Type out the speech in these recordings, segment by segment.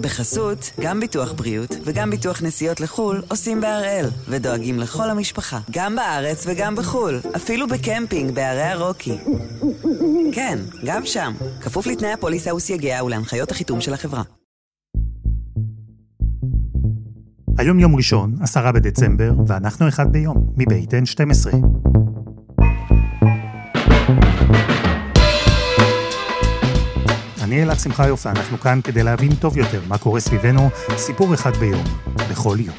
בחסות, גם ביטוח בריאות וגם ביטוח נסיעות לחו"ל עושים בהראל, ודואגים לכל המשפחה, גם בארץ וגם בחו"ל, אפילו בקמפינג בערי הרוקי. כן, גם שם, כפוף לתנאי הפוליסה וסייגיה ולהנחיות החיתום של החברה. היום יום ראשון, עשרה בדצמבר, ואנחנו אחד ביום, מבית N12. אני אלעד שמחיוף, ואנחנו כאן כדי להבין טוב יותר מה קורה סביבנו, סיפור אחד ביום, בכל יום.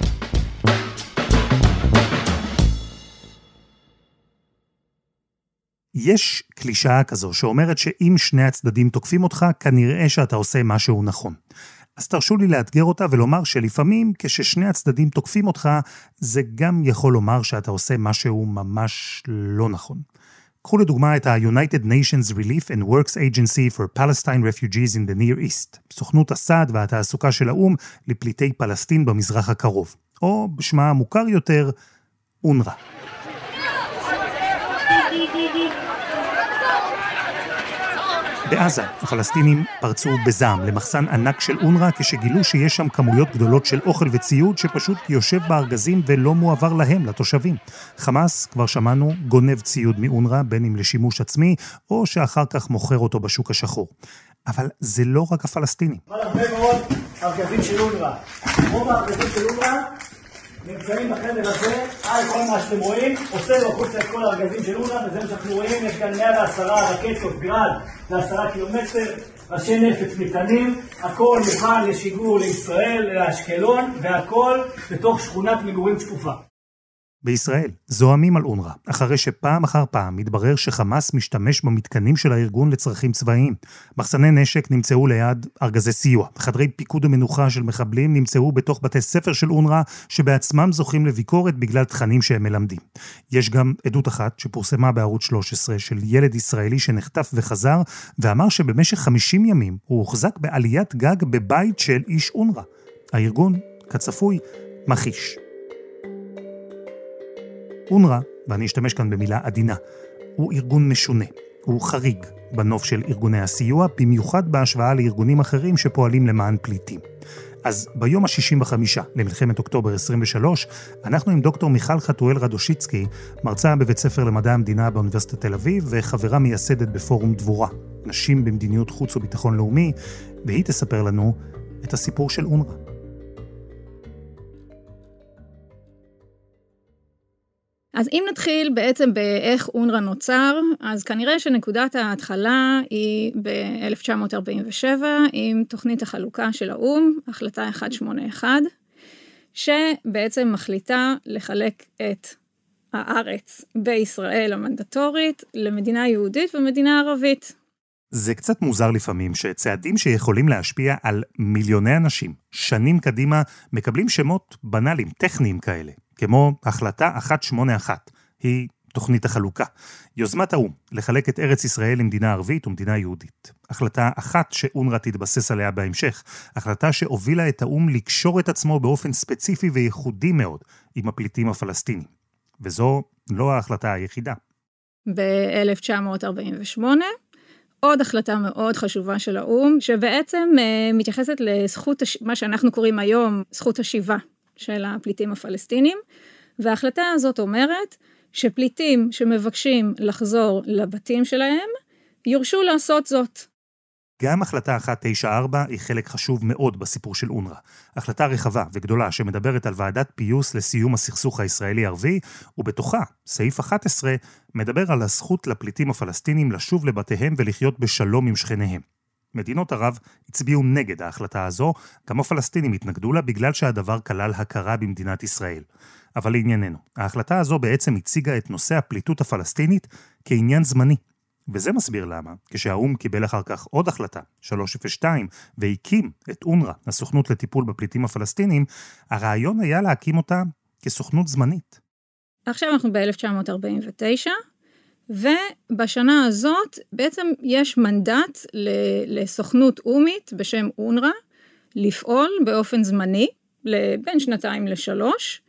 יש קלישאה כזו שאומרת שאם שני הצדדים תוקפים אותך, כנראה שאתה עושה משהו נכון. אז תרשו לי לאתגר אותה ולומר שלפעמים כששני הצדדים תוקפים אותך, זה גם יכול לומר שאתה עושה משהו ממש לא נכון. קחו לדוגמה את ה-United Nations Relief and Works Agency for Palestine Refugees in the Near East, סוכנות הסעד והתעסוקה של האו"ם לפליטי פלסטין במזרח הקרוב, או בשמה המוכר יותר, אונר"א. בעזה, הפלסטינים פרצו בזעם למחסן ענק של אונר"א כשגילו שיש שם כמויות גדולות של אוכל וציוד שפשוט יושב בארגזים ולא מועבר להם, לתושבים. חמאס, כבר שמענו, גונב ציוד מאונר"א, בין אם לשימוש עצמי, או שאחר כך מוכר אותו בשוק השחור. אבל זה לא רק הפלסטינים. הרבה מאוד ארגזים של אונר"א. רוב הארגזים של אונר"א נמצאים בחדר הזה, על כל מה שאתם רואים, עושה בחוץ את כל הארגזים של אונר"א, וזה מה שאנחנו רואים, יש כאן 110 רקטות גראד ל-10 קילומטר, ראשי נפץ מטענים, הכל מוכן לשיגור לישראל, לאשקלון, והכל בתוך שכונת מגורים צפופה. בישראל זועמים על אונר"א, אחרי שפעם אחר פעם מתברר שחמאס משתמש במתקנים של הארגון לצרכים צבאיים. מחסני נשק נמצאו ליד ארגזי סיוע. חדרי פיקוד ומנוחה של מחבלים נמצאו בתוך בתי ספר של אונר"א, שבעצמם זוכים לביקורת בגלל תכנים שהם מלמדים. יש גם עדות אחת שפורסמה בערוץ 13 של ילד ישראלי שנחטף וחזר, ואמר שבמשך 50 ימים הוא הוחזק בעליית גג בבית של איש אונר"א. הארגון, כצפוי, מכיש. אונר"א, ואני אשתמש כאן במילה עדינה, הוא ארגון משונה, הוא חריג בנוף של ארגוני הסיוע, במיוחד בהשוואה לארגונים אחרים שפועלים למען פליטים. אז ביום ה-65 למלחמת אוקטובר 23, אנחנו עם דוקטור מיכל חתואל רדושיצקי, מרצה בבית ספר למדע המדינה באוניברסיטת תל אביב וחברה מייסדת בפורום דבורה, נשים במדיניות חוץ וביטחון לאומי, והיא תספר לנו את הסיפור של אונר"א. אז אם נתחיל בעצם באיך אונר"א נוצר, אז כנראה שנקודת ההתחלה היא ב-1947 עם תוכנית החלוקה של האו"ם, החלטה 181, שבעצם מחליטה לחלק את הארץ בישראל המנדטורית למדינה יהודית ומדינה ערבית. זה קצת מוזר לפעמים שצעדים שיכולים להשפיע על מיליוני אנשים שנים קדימה מקבלים שמות בנאליים, טכניים כאלה. כמו החלטה 181, היא תוכנית החלוקה. יוזמת האו"ם, לחלק את ארץ ישראל למדינה ערבית ומדינה יהודית. החלטה אחת שאונר"א תתבסס עליה בהמשך. החלטה שהובילה את האו"ם לקשור את עצמו באופן ספציפי וייחודי מאוד עם הפליטים הפלסטינים. וזו לא ההחלטה היחידה. ב-1948, עוד החלטה מאוד חשובה של האו"ם, שבעצם uh, מתייחסת לזכות. מה שאנחנו קוראים היום זכות השיבה של הפליטים הפלסטינים, וההחלטה הזאת אומרת שפליטים שמבקשים לחזור לבתים שלהם, יורשו לעשות זאת. גם החלטה 194 היא חלק חשוב מאוד בסיפור של אונר"א. החלטה רחבה וגדולה שמדברת על ועדת פיוס לסיום הסכסוך הישראלי-ערבי, ובתוכה, סעיף 11, מדבר על הזכות לפליטים הפלסטינים לשוב לבתיהם ולחיות בשלום עם שכניהם. מדינות ערב הצביעו נגד ההחלטה הזו, גם הפלסטינים התנגדו לה בגלל שהדבר כלל הכרה במדינת ישראל. אבל לענייננו, ההחלטה הזו בעצם הציגה את נושא הפליטות הפלסטינית כעניין זמני. וזה מסביר למה, כשהאו"ם קיבל אחר כך עוד החלטה, 302, והקים את אונר"א, הסוכנות לטיפול בפליטים הפלסטינים, הרעיון היה להקים אותה כסוכנות זמנית. עכשיו אנחנו ב-1949, ובשנה הזאת בעצם יש מנדט לסוכנות אומית בשם אונר"א לפעול באופן זמני בין שנתיים לשלוש,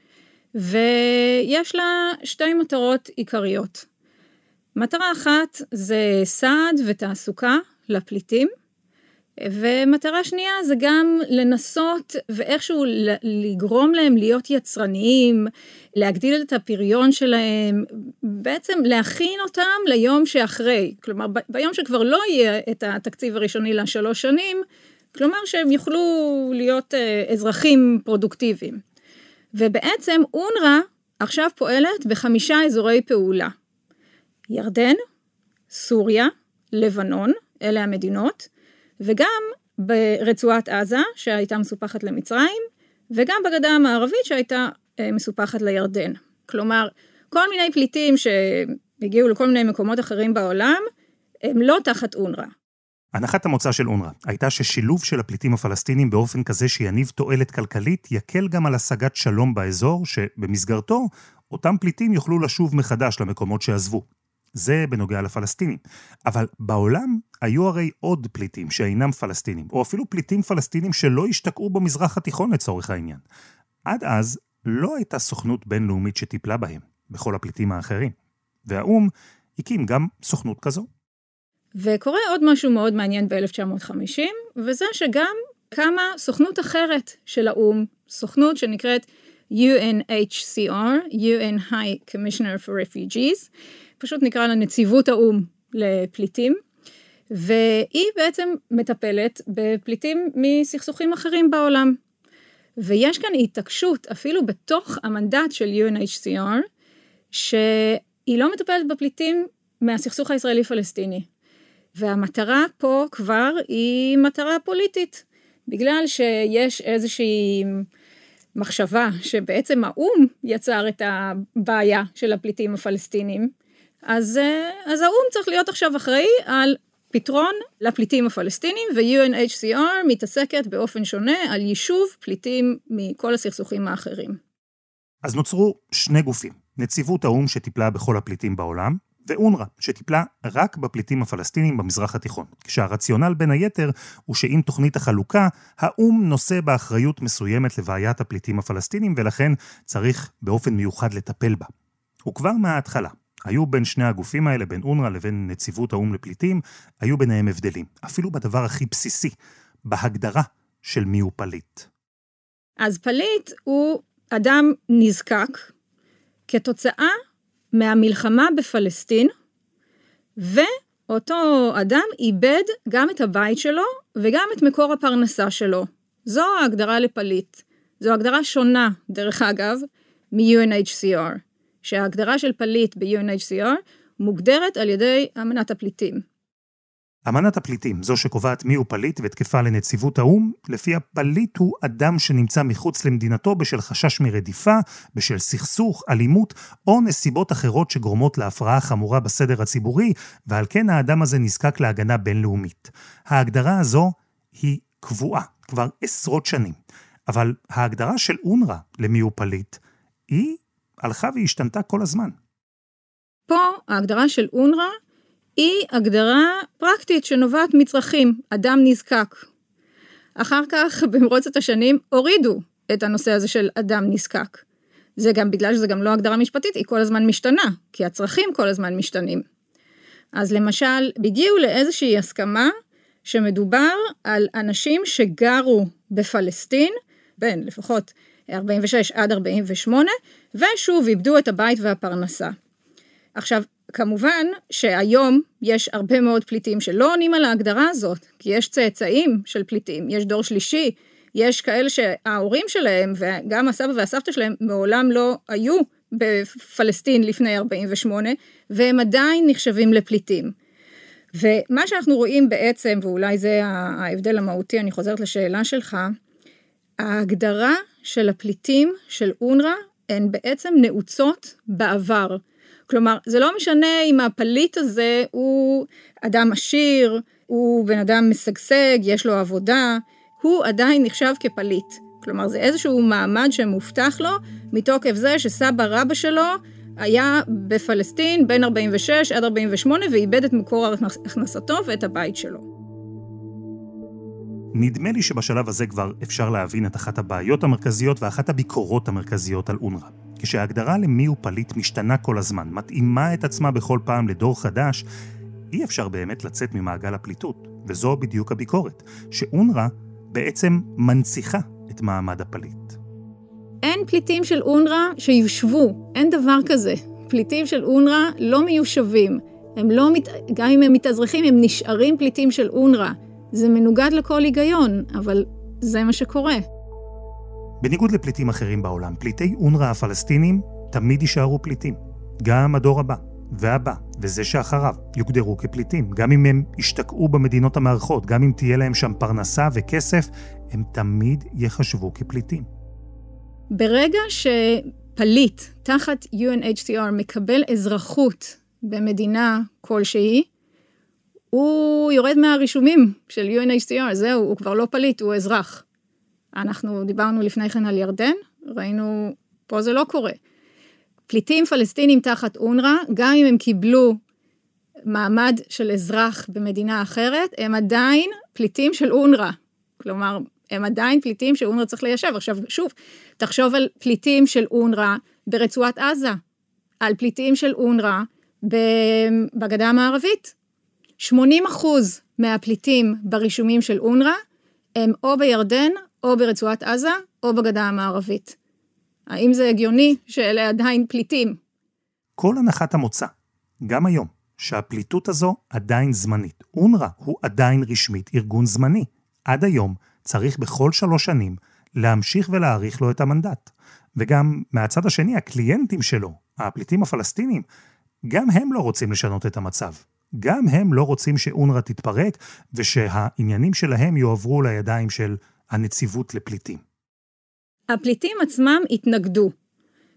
ויש לה שתי מטרות עיקריות. מטרה אחת זה סעד ותעסוקה לפליטים, ומטרה שנייה זה גם לנסות ואיכשהו לגרום להם להיות יצרניים, להגדיל את הפריון שלהם, בעצם להכין אותם ליום שאחרי. כלומר, ביום שכבר לא יהיה את התקציב הראשוני לשלוש שנים, כלומר שהם יוכלו להיות אה, אזרחים פרודוקטיביים. ובעצם אונר"א עכשיו פועלת בחמישה אזורי פעולה. ירדן, סוריה, לבנון, אלה המדינות, וגם ברצועת עזה, שהייתה מסופחת למצרים, וגם בגדה המערבית שהייתה אה, מסופחת לירדן. כלומר, כל מיני פליטים שהגיעו לכל מיני מקומות אחרים בעולם, הם לא תחת אונר"א. הנחת המוצא של אונר"א הייתה ששילוב של הפליטים הפלסטינים באופן כזה שיניב תועלת כלכלית, יקל גם על השגת שלום באזור, שבמסגרתו אותם פליטים יוכלו לשוב מחדש למקומות שעזבו. זה בנוגע לפלסטינים. אבל בעולם היו הרי עוד פליטים שאינם פלסטינים, או אפילו פליטים פלסטינים שלא השתקעו במזרח התיכון לצורך העניין. עד אז לא הייתה סוכנות בינלאומית שטיפלה בהם, בכל הפליטים האחרים. והאו"ם הקים גם סוכנות כזו. וקורה עוד משהו מאוד מעניין ב-1950, וזה שגם קמה סוכנות אחרת של האו"ם, סוכנות שנקראת UNHCR, UN High Commissioner for Refugees, פשוט נקרא לה נציבות האו"ם לפליטים, והיא בעצם מטפלת בפליטים מסכסוכים אחרים בעולם. ויש כאן התעקשות, אפילו בתוך המנדט של UNHCR, שהיא לא מטפלת בפליטים מהסכסוך הישראלי-פלסטיני. והמטרה פה כבר היא מטרה פוליטית, בגלל שיש איזושהי מחשבה שבעצם האו"ם יצר את הבעיה של הפליטים הפלסטינים, אז, אז האו"ם צריך להיות עכשיו אחראי על פתרון לפליטים הפלסטינים, ו-UNHCR מתעסקת באופן שונה על יישוב פליטים מכל הסכסוכים האחרים. אז נוצרו שני גופים, נציבות האו"ם שטיפלה בכל הפליטים בעולם, ואונר"א, שטיפלה רק בפליטים הפלסטינים במזרח התיכון. כשהרציונל בין היתר הוא שעם תוכנית החלוקה, האו"ם נושא באחריות מסוימת לבעיית הפליטים הפלסטינים, ולכן צריך באופן מיוחד לטפל בה. וכבר מההתחלה, היו בין שני הגופים האלה, בין אונר"א לבין נציבות האו"ם לפליטים, היו ביניהם הבדלים. אפילו בדבר הכי בסיסי, בהגדרה של מיהו פליט. אז פליט הוא אדם נזקק כתוצאה מהמלחמה בפלסטין, ואותו אדם איבד גם את הבית שלו וגם את מקור הפרנסה שלו. זו ההגדרה לפליט. זו הגדרה שונה, דרך אגב, מ-UNHCR. שההגדרה של פליט ב-UNHCR מוגדרת על ידי אמנת הפליטים. אמנת הפליטים, זו שקובעת מיהו פליט ותקפה לנציבות האו"ם, לפיה פליט הוא אדם שנמצא מחוץ למדינתו בשל חשש מרדיפה, בשל סכסוך, אלימות או נסיבות אחרות שגורמות להפרעה חמורה בסדר הציבורי, ועל כן האדם הזה נזקק להגנה בינלאומית. ההגדרה הזו היא קבועה כבר עשרות שנים, אבל ההגדרה של אונר"א למיהו פליט היא הלכה והשתנתה כל הזמן. פה ההגדרה של אונר"א היא הגדרה פרקטית שנובעת מצרכים, אדם נזקק. אחר כך, במרוץ השנים, הורידו את הנושא הזה של אדם נזקק. זה גם בגלל שזה גם לא הגדרה משפטית, היא כל הזמן משתנה, כי הצרכים כל הזמן משתנים. אז למשל, הגיעו לאיזושהי הסכמה שמדובר על אנשים שגרו בפלסטין, בין לפחות 46 עד 48, ושוב איבדו את הבית והפרנסה. עכשיו, כמובן שהיום יש הרבה מאוד פליטים שלא עונים על ההגדרה הזאת, כי יש צאצאים של פליטים, יש דור שלישי, יש כאלה שההורים שלהם וגם הסבא והסבתא שלהם מעולם לא היו בפלסטין לפני 48, והם עדיין נחשבים לפליטים. ומה שאנחנו רואים בעצם, ואולי זה ההבדל המהותי, אני חוזרת לשאלה שלך, ההגדרה של הפליטים של אונר"א הן בעצם נעוצות בעבר. כלומר, זה לא משנה אם הפליט הזה הוא אדם עשיר, הוא בן אדם משגשג, יש לו עבודה, הוא עדיין נחשב כפליט. כלומר, זה איזשהו מעמד שמובטח לו מתוקף זה שסבא רבא שלו היה בפלסטין בין 46 עד 48 ואיבד את מקור הכנסתו ואת הבית שלו. נדמה לי שבשלב הזה כבר אפשר להבין את אחת הבעיות המרכזיות ואחת הביקורות המרכזיות על אונר"א. כשההגדרה למי הוא פליט משתנה כל הזמן, מתאימה את עצמה בכל פעם לדור חדש, אי אפשר באמת לצאת ממעגל הפליטות. וזו בדיוק הביקורת, שאונר"א בעצם מנציחה את מעמד הפליט. אין פליטים של אונר"א שיושבו, אין דבר כזה. פליטים של אונר"א לא מיושבים. הם לא, מת... גם אם הם מתאזרחים, הם נשארים פליטים של אונר"א. זה מנוגד לכל היגיון, אבל זה מה שקורה. בניגוד לפליטים אחרים בעולם, פליטי אונר"א הפלסטינים תמיד יישארו פליטים. גם הדור הבא והבא וזה שאחריו יוגדרו כפליטים. גם אם הם ישתקעו במדינות המארחות, גם אם תהיה להם שם פרנסה וכסף, הם תמיד ייחשבו כפליטים. ברגע שפליט תחת UNHCR מקבל אזרחות במדינה כלשהי, הוא יורד מהרישומים של UNHCR, זהו, הוא כבר לא פליט, הוא אזרח. אנחנו דיברנו לפני כן על ירדן, ראינו, פה זה לא קורה. פליטים פלסטינים תחת אונר"א, גם אם הם קיבלו מעמד של אזרח במדינה אחרת, הם עדיין פליטים של אונר"א. כלומר, הם עדיין פליטים שאונר"א צריך ליישב. עכשיו, שוב, תחשוב על פליטים של אונר"א ברצועת עזה, על פליטים של אונר"א בגדה המערבית. 80 אחוז מהפליטים ברישומים של אונר"א הם או בירדן, או ברצועת עזה, או בגדה המערבית. האם זה הגיוני שאלה עדיין פליטים? כל הנחת המוצא, גם היום, שהפליטות הזו עדיין זמנית. אונר"א הוא עדיין רשמית ארגון זמני. עד היום צריך בכל שלוש שנים להמשיך ולהאריך לו את המנדט. וגם מהצד השני, הקליינטים שלו, הפליטים הפלסטינים, גם הם לא רוצים לשנות את המצב. גם הם לא רוצים שאונר"א תתפרק ושהעניינים שלהם יועברו לידיים של הנציבות לפליטים. הפליטים עצמם התנגדו.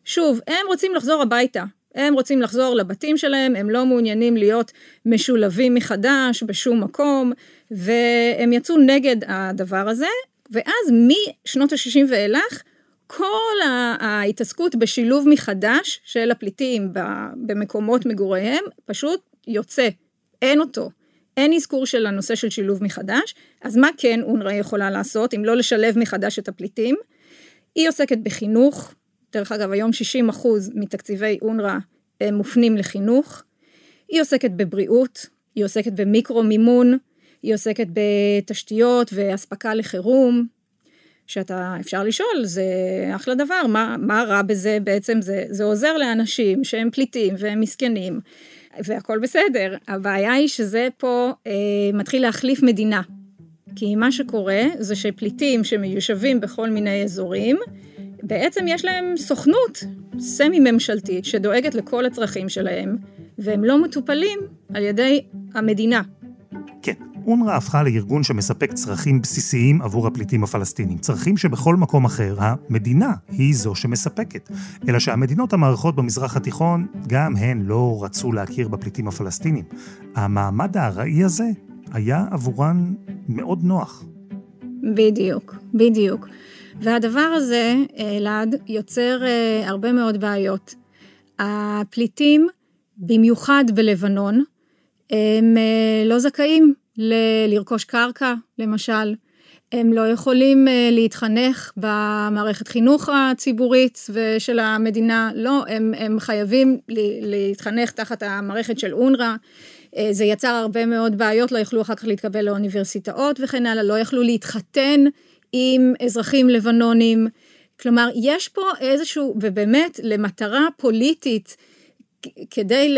שוב, הם רוצים לחזור הביתה. הם רוצים לחזור לבתים שלהם, הם לא מעוניינים להיות משולבים מחדש בשום מקום, והם יצאו נגד הדבר הזה, ואז משנות ה-60 ואילך, כל ההתעסקות בשילוב מחדש של הפליטים במקומות מגוריהם פשוט יוצא, אין אותו. אין אזכור של הנושא של שילוב מחדש, אז מה כן אונר"א יכולה לעשות אם לא לשלב מחדש את הפליטים? היא עוסקת בחינוך, דרך אגב היום 60% מתקציבי אונר"א מופנים לחינוך, היא עוסקת בבריאות, היא עוסקת במיקרו מימון, היא עוסקת בתשתיות ואספקה לחירום, שאתה, אפשר לשאול, זה אחלה דבר, מה, מה רע בזה בעצם, זה, זה עוזר לאנשים שהם פליטים והם מסכנים, והכל בסדר. הבעיה היא שזה פה אה, מתחיל להחליף מדינה. כי מה שקורה זה שפליטים שמיושבים בכל מיני אזורים, בעצם יש להם סוכנות סמי-ממשלתית שדואגת לכל הצרכים שלהם, והם לא מטופלים על ידי המדינה. אונר"א הפכה לארגון שמספק צרכים בסיסיים עבור הפליטים הפלסטינים. צרכים שבכל מקום אחר המדינה היא זו שמספקת. אלא שהמדינות המארחות במזרח התיכון, גם הן לא רצו להכיר בפליטים הפלסטינים. המעמד הארעי הזה היה עבורן מאוד נוח. בדיוק, בדיוק. והדבר הזה, אלעד, יוצר uh, הרבה מאוד בעיות. הפליטים, במיוחד בלבנון, הם uh, לא זכאים ל- לרכוש קרקע, למשל. הם לא יכולים uh, להתחנך במערכת חינוך הציבורית ושל המדינה, לא, הם, הם חייבים להתחנך תחת המערכת של אונר"א. אה, זה יצר הרבה מאוד בעיות, לא יכלו אחר כך להתקבל לאוניברסיטאות וכן הלאה, לא יכלו להתחתן עם אזרחים לבנונים. כלומר, יש פה איזשהו, ובאמת, למטרה פוליטית, כדי, ל...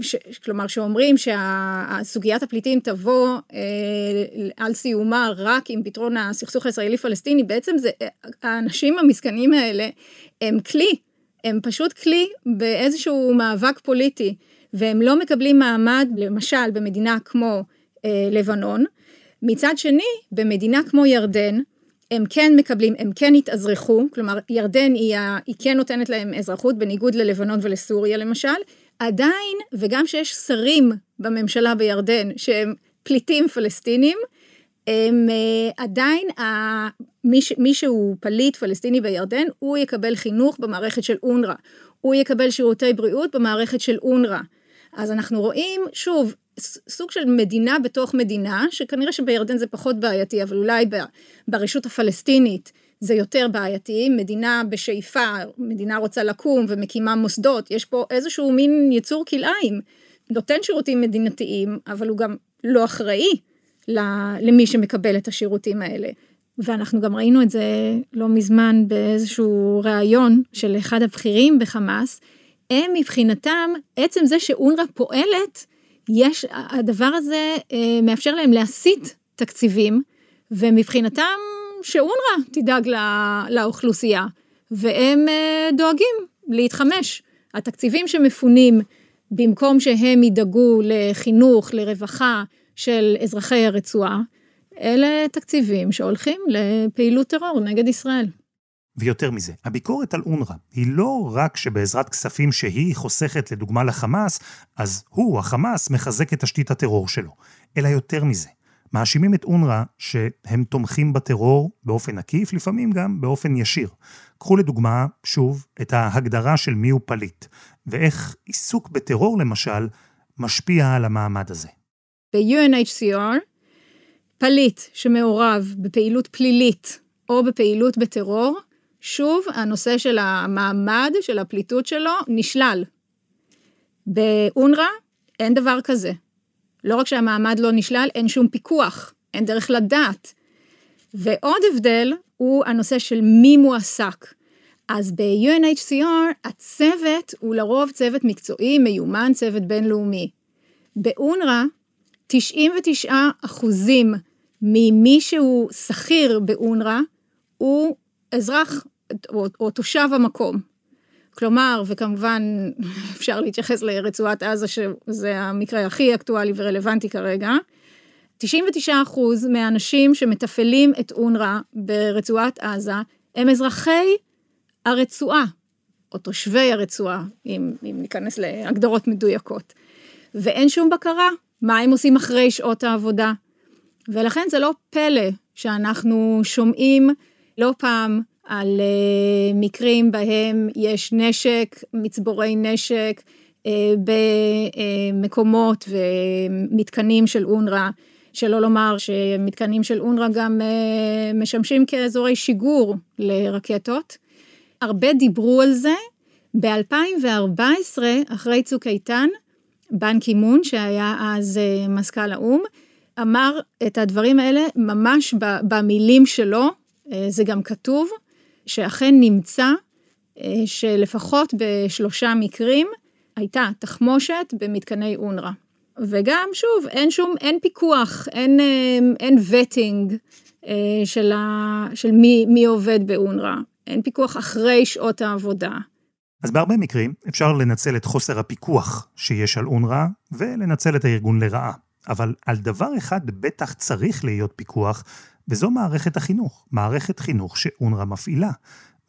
ש... כלומר, שאומרים שסוגיית הפליטים תבוא אה, על סיומה רק עם פתרון הסכסוך הישראלי-פלסטיני, בעצם זה, האנשים המסכנים האלה הם כלי, הם פשוט כלי באיזשהו מאבק פוליטי. והם לא מקבלים מעמד, למשל במדינה כמו אה, לבנון. מצד שני, במדינה כמו ירדן, הם כן מקבלים, הם כן התאזרחו, כלומר ירדן היא, היא כן נותנת להם אזרחות בניגוד ללבנון ולסוריה למשל, עדיין, וגם שיש שרים בממשלה בירדן שהם פליטים פלסטינים, הם אה, עדיין, מי, ש, מי שהוא פליט פלסטיני בירדן, הוא יקבל חינוך במערכת של אונר"א, הוא יקבל שירותי בריאות במערכת של אונר"א. אז אנחנו רואים, שוב, סוג של מדינה בתוך מדינה, שכנראה שבירדן זה פחות בעייתי, אבל אולי ברשות הפלסטינית זה יותר בעייתי, מדינה בשאיפה, מדינה רוצה לקום ומקימה מוסדות, יש פה איזשהו מין יצור כלאיים, נותן שירותים מדינתיים, אבל הוא גם לא אחראי למי שמקבל את השירותים האלה. ואנחנו גם ראינו את זה לא מזמן באיזשהו ראיון של אחד הבכירים בחמאס, הם מבחינתם, עצם זה שאונר"א פועלת, יש, הדבר הזה אה, מאפשר להם להסיט תקציבים, ומבחינתם שאונר"א תדאג לא, לאוכלוסייה, והם אה, דואגים להתחמש. התקציבים שמפונים, במקום שהם ידאגו לחינוך, לרווחה של אזרחי הרצועה, אלה תקציבים שהולכים לפעילות טרור נגד ישראל. ויותר מזה, הביקורת על אונר"א היא לא רק שבעזרת כספים שהיא חוסכת לדוגמה לחמאס, אז הוא, החמאס, מחזק את תשתית הטרור שלו, אלא יותר מזה. מאשימים את אונר"א שהם תומכים בטרור באופן עקיף, לפעמים גם באופן ישיר. קחו לדוגמה, שוב, את ההגדרה של מיהו פליט, ואיך עיסוק בטרור למשל משפיע על המעמד הזה. ב-UNHCR, פליט שמעורב בפעילות פלילית או בפעילות בטרור, שוב, הנושא של המעמד של הפליטות שלו נשלל. באונר"א אין דבר כזה. לא רק שהמעמד לא נשלל, אין שום פיקוח, אין דרך לדעת. ועוד הבדל הוא הנושא של מי מועסק. אז ב-UNHCR הצוות הוא לרוב צוות מקצועי, מיומן, צוות בינלאומי. באונר"א 99 אחוזים ממי שהוא שכיר באונר"א הוא אזרח או, או תושב המקום. כלומר, וכמובן אפשר להתייחס לרצועת עזה, שזה המקרה הכי אקטואלי ורלוונטי כרגע, 99% מהאנשים שמתפעלים את אונר"א ברצועת עזה הם אזרחי הרצועה, או תושבי הרצועה, אם, אם ניכנס להגדרות מדויקות. ואין שום בקרה מה הם עושים אחרי שעות העבודה. ולכן זה לא פלא שאנחנו שומעים לא פעם על uh, מקרים בהם יש נשק, מצבורי נשק, uh, במקומות ומתקנים של אונר"א, שלא לומר שמתקנים של אונר"א גם uh, משמשים כאזורי שיגור לרקטות. הרבה דיברו על זה. ב-2014, אחרי צוק איתן, בן קימון, שהיה אז מזכ"ל האו"ם, אמר את הדברים האלה ממש במילים שלו, זה גם כתוב, שאכן נמצא אה, שלפחות בשלושה מקרים הייתה תחמושת במתקני אונר"א. וגם, שוב, אין שום, אין פיקוח, אין, אה, אין וטינג אה, של, ה, של מי, מי עובד באונר"א. אין פיקוח אחרי שעות העבודה. אז בהרבה מקרים אפשר לנצל את חוסר הפיקוח שיש על אונר"א ולנצל את הארגון לרעה. אבל על דבר אחד בטח צריך להיות פיקוח, וזו מערכת החינוך, מערכת חינוך שאונר"א מפעילה.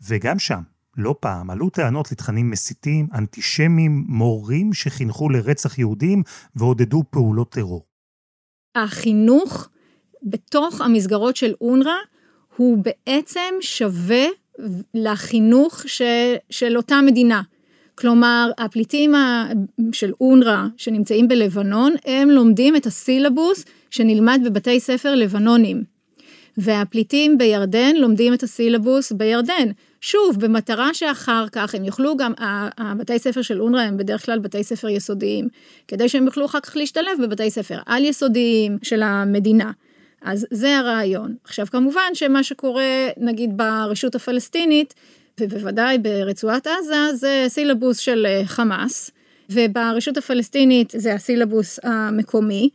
וגם שם, לא פעם, עלו טענות לתכנים מסיתים, אנטישמיים, מורים שחינכו לרצח יהודים ועודדו פעולות טרור. החינוך בתוך המסגרות של אונר"א הוא בעצם שווה לחינוך ש, של אותה מדינה. כלומר, הפליטים של אונר"א שנמצאים בלבנון, הם לומדים את הסילבוס שנלמד בבתי ספר לבנונים. והפליטים בירדן לומדים את הסילבוס בירדן. שוב, במטרה שאחר כך הם יוכלו גם, הבתי ספר של אונר"א הם בדרך כלל בתי ספר יסודיים, כדי שהם יוכלו אחר כך להשתלב בבתי ספר על יסודיים של המדינה. אז זה הרעיון. עכשיו כמובן שמה שקורה נגיד ברשות הפלסטינית, ובוודאי ברצועת עזה, זה סילבוס של אה, חמאס, וברשות הפלסטינית זה הסילבוס המקומי.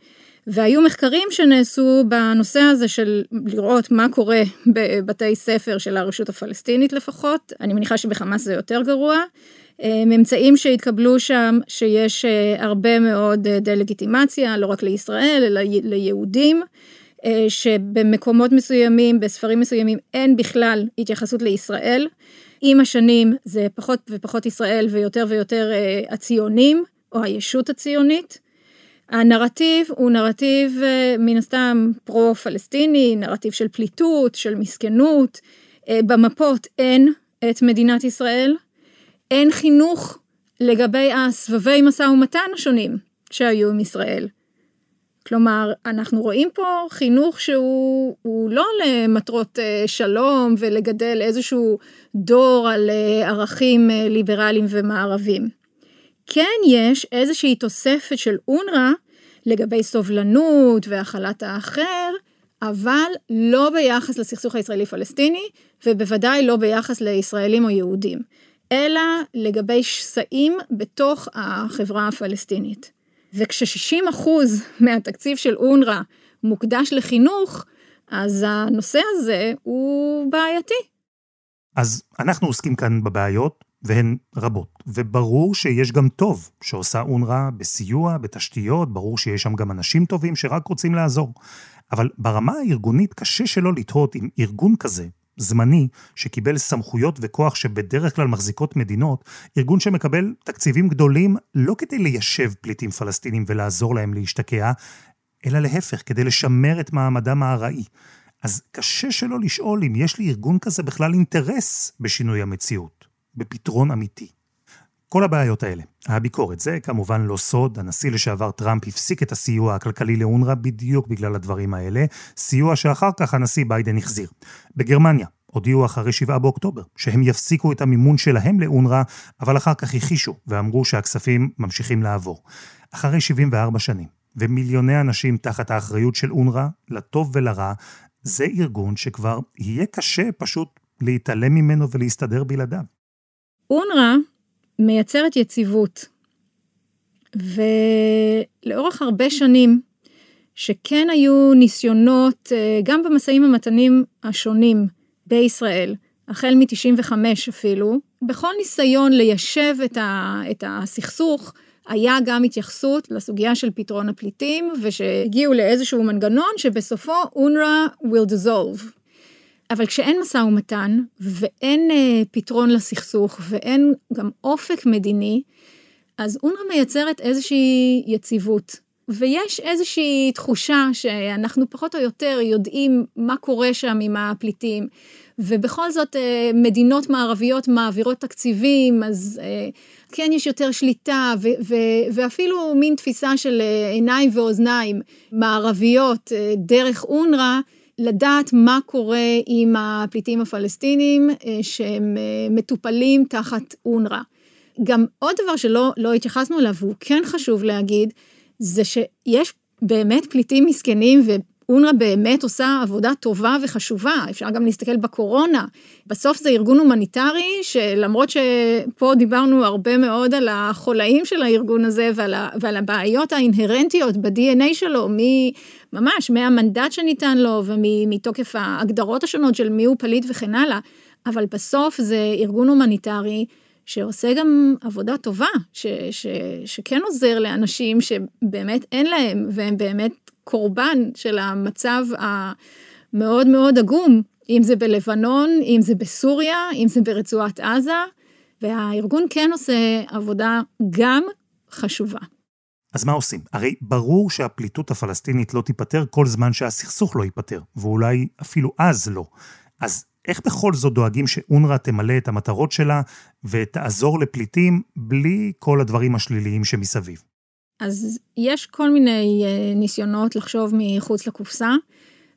והיו מחקרים שנעשו בנושא הזה של לראות מה קורה בבתי ספר של הרשות הפלסטינית לפחות, אני מניחה שבחמאס זה יותר גרוע. אה, ממצאים שהתקבלו שם שיש אה, הרבה מאוד אה, דה-לגיטימציה, לא רק לישראל, אלא ליהודים, שבמקומות מסוימים, בספרים מסוימים, אין בכלל התייחסות לישראל. עם השנים זה פחות ופחות ישראל ויותר ויותר הציונים, או הישות הציונית. הנרטיב הוא נרטיב אה, מן הסתם פרו-פלסטיני, נרטיב של פליטות, של מסכנות. אה, במפות אין את מדינת ישראל, אין חינוך לגבי הסבבי משא ומתן השונים שהיו עם ישראל. כלומר, אנחנו רואים פה חינוך שהוא לא למטרות אה, שלום ולגדל איזשהו דור על ערכים ליברליים ומערבים. כן יש איזושהי תוספת של אונר"א לגבי סובלנות והכלת האחר, אבל לא ביחס לסכסוך הישראלי-פלסטיני, ובוודאי לא ביחס לישראלים או יהודים, אלא לגבי שסעים בתוך החברה הפלסטינית. וכש-60% מהתקציב של אונר"א מוקדש לחינוך, אז הנושא הזה הוא בעייתי. אז אנחנו עוסקים כאן בבעיות, והן רבות. וברור שיש גם טוב שעושה אונר"א בסיוע, בתשתיות, ברור שיש שם גם אנשים טובים שרק רוצים לעזור. אבל ברמה הארגונית קשה שלא לתהות אם ארגון כזה, זמני, שקיבל סמכויות וכוח שבדרך כלל מחזיקות מדינות, ארגון שמקבל תקציבים גדולים לא כדי ליישב פליטים פלסטינים ולעזור להם להשתקע, אלא להפך, כדי לשמר את מעמדם הארעי. אז קשה שלא לשאול אם יש לי ארגון כזה בכלל אינטרס בשינוי המציאות, בפתרון אמיתי. כל הבעיות האלה, הביקורת, זה כמובן לא סוד, הנשיא לשעבר טראמפ הפסיק את הסיוע הכלכלי לאונר"א בדיוק בגלל הדברים האלה, סיוע שאחר כך הנשיא ביידן החזיר. בגרמניה הודיעו אחרי 7 באוקטובר שהם יפסיקו את המימון שלהם לאונר"א, אבל אחר כך הכחישו ואמרו שהכספים ממשיכים לעבור. אחרי 74 שנים, ומיליוני אנשים תחת האחריות של אונר"א, לטוב ולרע, זה ארגון שכבר יהיה קשה פשוט להתעלם ממנו ולהסתדר בלעדיו. אונר"א מייצרת יציבות, ולאורך הרבה שנים, שכן היו ניסיונות, אה, גם במשאים ומתנים השונים בישראל, החל מ-95 אפילו, בכל ניסיון ליישב את, ה, את הסכסוך, היה גם התייחסות לסוגיה של פתרון הפליטים, ושהגיעו לאיזשהו מנגנון שבסופו UNRWA will dissolve. אבל כשאין משא ומתן, ואין אה, פתרון לסכסוך, ואין גם אופק מדיני, אז אונר"א מייצרת איזושהי יציבות. ויש איזושהי תחושה שאנחנו פחות או יותר יודעים מה קורה שם עם הפליטים, ובכל זאת אה, מדינות מערביות מעבירות תקציבים, אז אה, כן יש יותר שליטה, ו- ו- ואפילו מין תפיסה של אה, עיניים ואוזניים מערביות דרך אונר"א, לדעת מה קורה עם הפליטים הפלסטינים שהם מטופלים תחת אונר"א. גם עוד דבר שלא לא התייחסנו אליו, והוא כן חשוב להגיד, זה שיש באמת פליטים מסכנים אונר"א באמת עושה עבודה טובה וחשובה, אפשר גם להסתכל בקורונה. בסוף זה ארגון הומניטרי, שלמרות שפה דיברנו הרבה מאוד על החולאים של הארגון הזה ועל, ה, ועל הבעיות האינהרנטיות ב-DNA שלו, ממש מהמנדט שניתן לו ומתוקף ההגדרות השונות של מי הוא פליט וכן הלאה, אבל בסוף זה ארגון הומניטרי. שעושה גם עבודה טובה, ש, ש, שכן עוזר לאנשים שבאמת אין להם, והם באמת קורבן של המצב המאוד מאוד עגום, אם זה בלבנון, אם זה בסוריה, אם זה ברצועת עזה, והארגון כן עושה עבודה גם חשובה. אז מה עושים? הרי ברור שהפליטות הפלסטינית לא תיפתר כל זמן שהסכסוך לא ייפתר, ואולי אפילו אז לא. אז איך בכל זאת דואגים שאונר"א תמלא את המטרות שלה ותעזור לפליטים בלי כל הדברים השליליים שמסביב? אז יש כל מיני אה, ניסיונות לחשוב מחוץ לקופסה,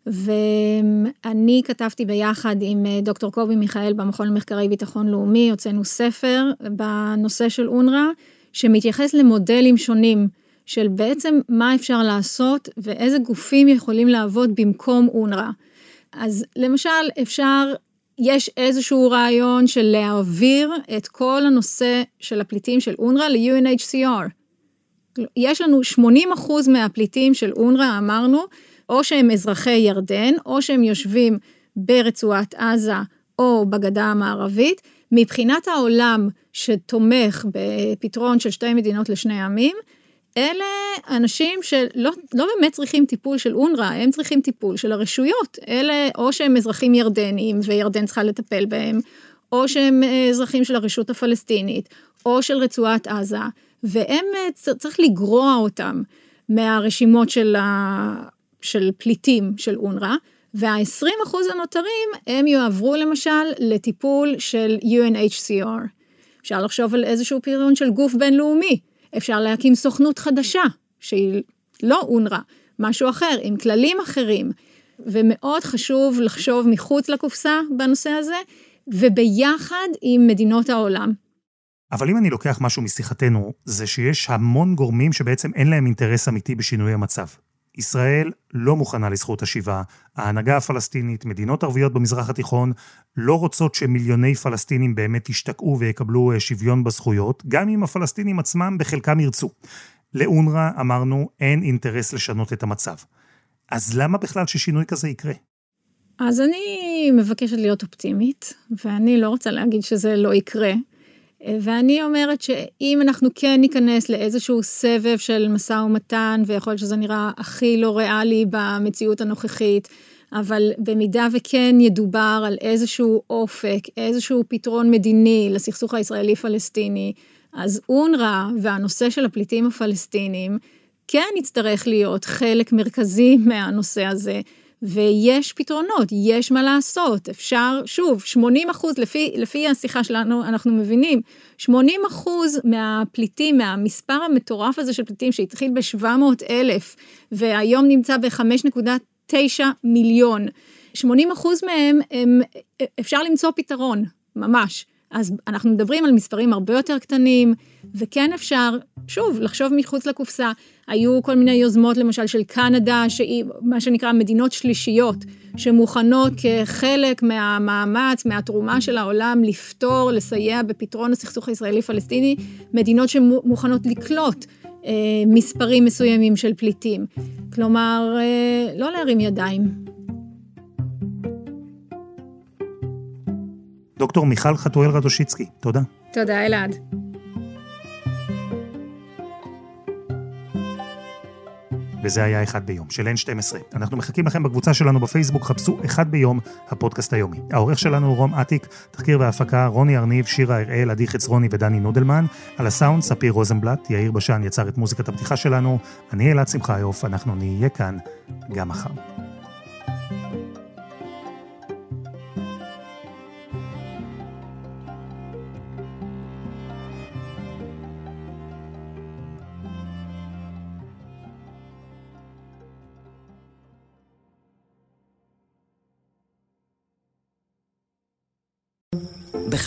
ואני כתבתי ביחד עם אה, דוקטור קובי מיכאל במכון למחקרי ביטחון לאומי, הוצאנו ספר בנושא של אונר"א, שמתייחס למודלים שונים של בעצם מה אפשר לעשות ואיזה גופים יכולים לעבוד במקום אונר"א. אז למשל, אפשר, יש איזשהו רעיון של להעביר את כל הנושא של הפליטים של אונר"א ל-UNHCR. יש לנו 80 אחוז מהפליטים של אונר"א, אמרנו, או שהם אזרחי ירדן, או שהם יושבים ברצועת עזה או בגדה המערבית. מבחינת העולם שתומך בפתרון של שתי מדינות לשני עמים, אלה אנשים שלא לא באמת צריכים טיפול של אונר"א, הם צריכים טיפול של הרשויות. אלה או שהם אזרחים ירדנים וירדן צריכה לטפל בהם, או שהם אזרחים של הרשות הפלסטינית, או של רצועת עזה, והם, צריך לגרוע אותם מהרשימות של, ה, של פליטים של אונר"א, וה-20% הנותרים הם יועברו למשל לטיפול של UNHCR. אפשר לחשוב על איזשהו פתרון של גוף בינלאומי. אפשר להקים סוכנות חדשה, שהיא לא אונר"א, משהו אחר, עם כללים אחרים. ומאוד חשוב לחשוב מחוץ לקופסה בנושא הזה, וביחד עם מדינות העולם. אבל אם אני לוקח משהו משיחתנו, זה שיש המון גורמים שבעצם אין להם אינטרס אמיתי בשינוי המצב. ישראל לא מוכנה לזכות השיבה, ההנהגה הפלסטינית, מדינות ערביות במזרח התיכון, לא רוצות שמיליוני פלסטינים באמת ישתקעו ויקבלו אה, שוויון בזכויות, גם אם הפלסטינים עצמם בחלקם ירצו. לאונר"א אמרנו, אין אינטרס לשנות את המצב. אז למה בכלל ששינוי כזה יקרה? אז אני מבקשת להיות אופטימית, ואני לא רוצה להגיד שזה לא יקרה. ואני אומרת שאם אנחנו כן ניכנס לאיזשהו סבב של משא ומתן, ויכול להיות שזה נראה הכי לא ריאלי במציאות הנוכחית, אבל במידה וכן ידובר על איזשהו אופק, איזשהו פתרון מדיני לסכסוך הישראלי-פלסטיני, אז אונר"א והנושא של הפליטים הפלסטינים כן יצטרך להיות חלק מרכזי מהנושא הזה. ויש פתרונות, יש מה לעשות, אפשר, שוב, 80 אחוז, לפי, לפי השיחה שלנו, אנחנו מבינים, 80 אחוז מהפליטים, מהמספר המטורף הזה של פליטים שהתחיל ב-700 אלף, והיום נמצא ב-5.9 מיליון, 80 אחוז מהם, הם, אפשר למצוא פתרון, ממש. אז אנחנו מדברים על מספרים הרבה יותר קטנים, וכן אפשר, שוב, לחשוב מחוץ לקופסה. היו כל מיני יוזמות, למשל, של קנדה, שהיא מה שנקרא מדינות שלישיות, שמוכנות כחלק מהמאמץ, מהתרומה של העולם לפתור, לסייע בפתרון הסכסוך הישראלי-פלסטיני, מדינות שמוכנות לקלוט אה, מספרים מסוימים של פליטים. כלומר, אה, לא להרים ידיים. דוקטור מיכל חתואל רדושיצקי, תודה. תודה, אלעד. וזה היה אחד ביום, של N12. אנחנו מחכים לכם בקבוצה שלנו בפייסבוק, חפשו אחד ביום, הפודקאסט היומי. העורך שלנו הוא רום אטיק, תחקיר והפקה, רוני ארניב, שירה הראל, עדי חצרוני ודני נודלמן. על הסאונד, ספיר רוזנבלט, יאיר בשן יצר את מוזיקת הפתיחה שלנו. אני אלעד שמחיוף, אנחנו נהיה כאן גם מחר.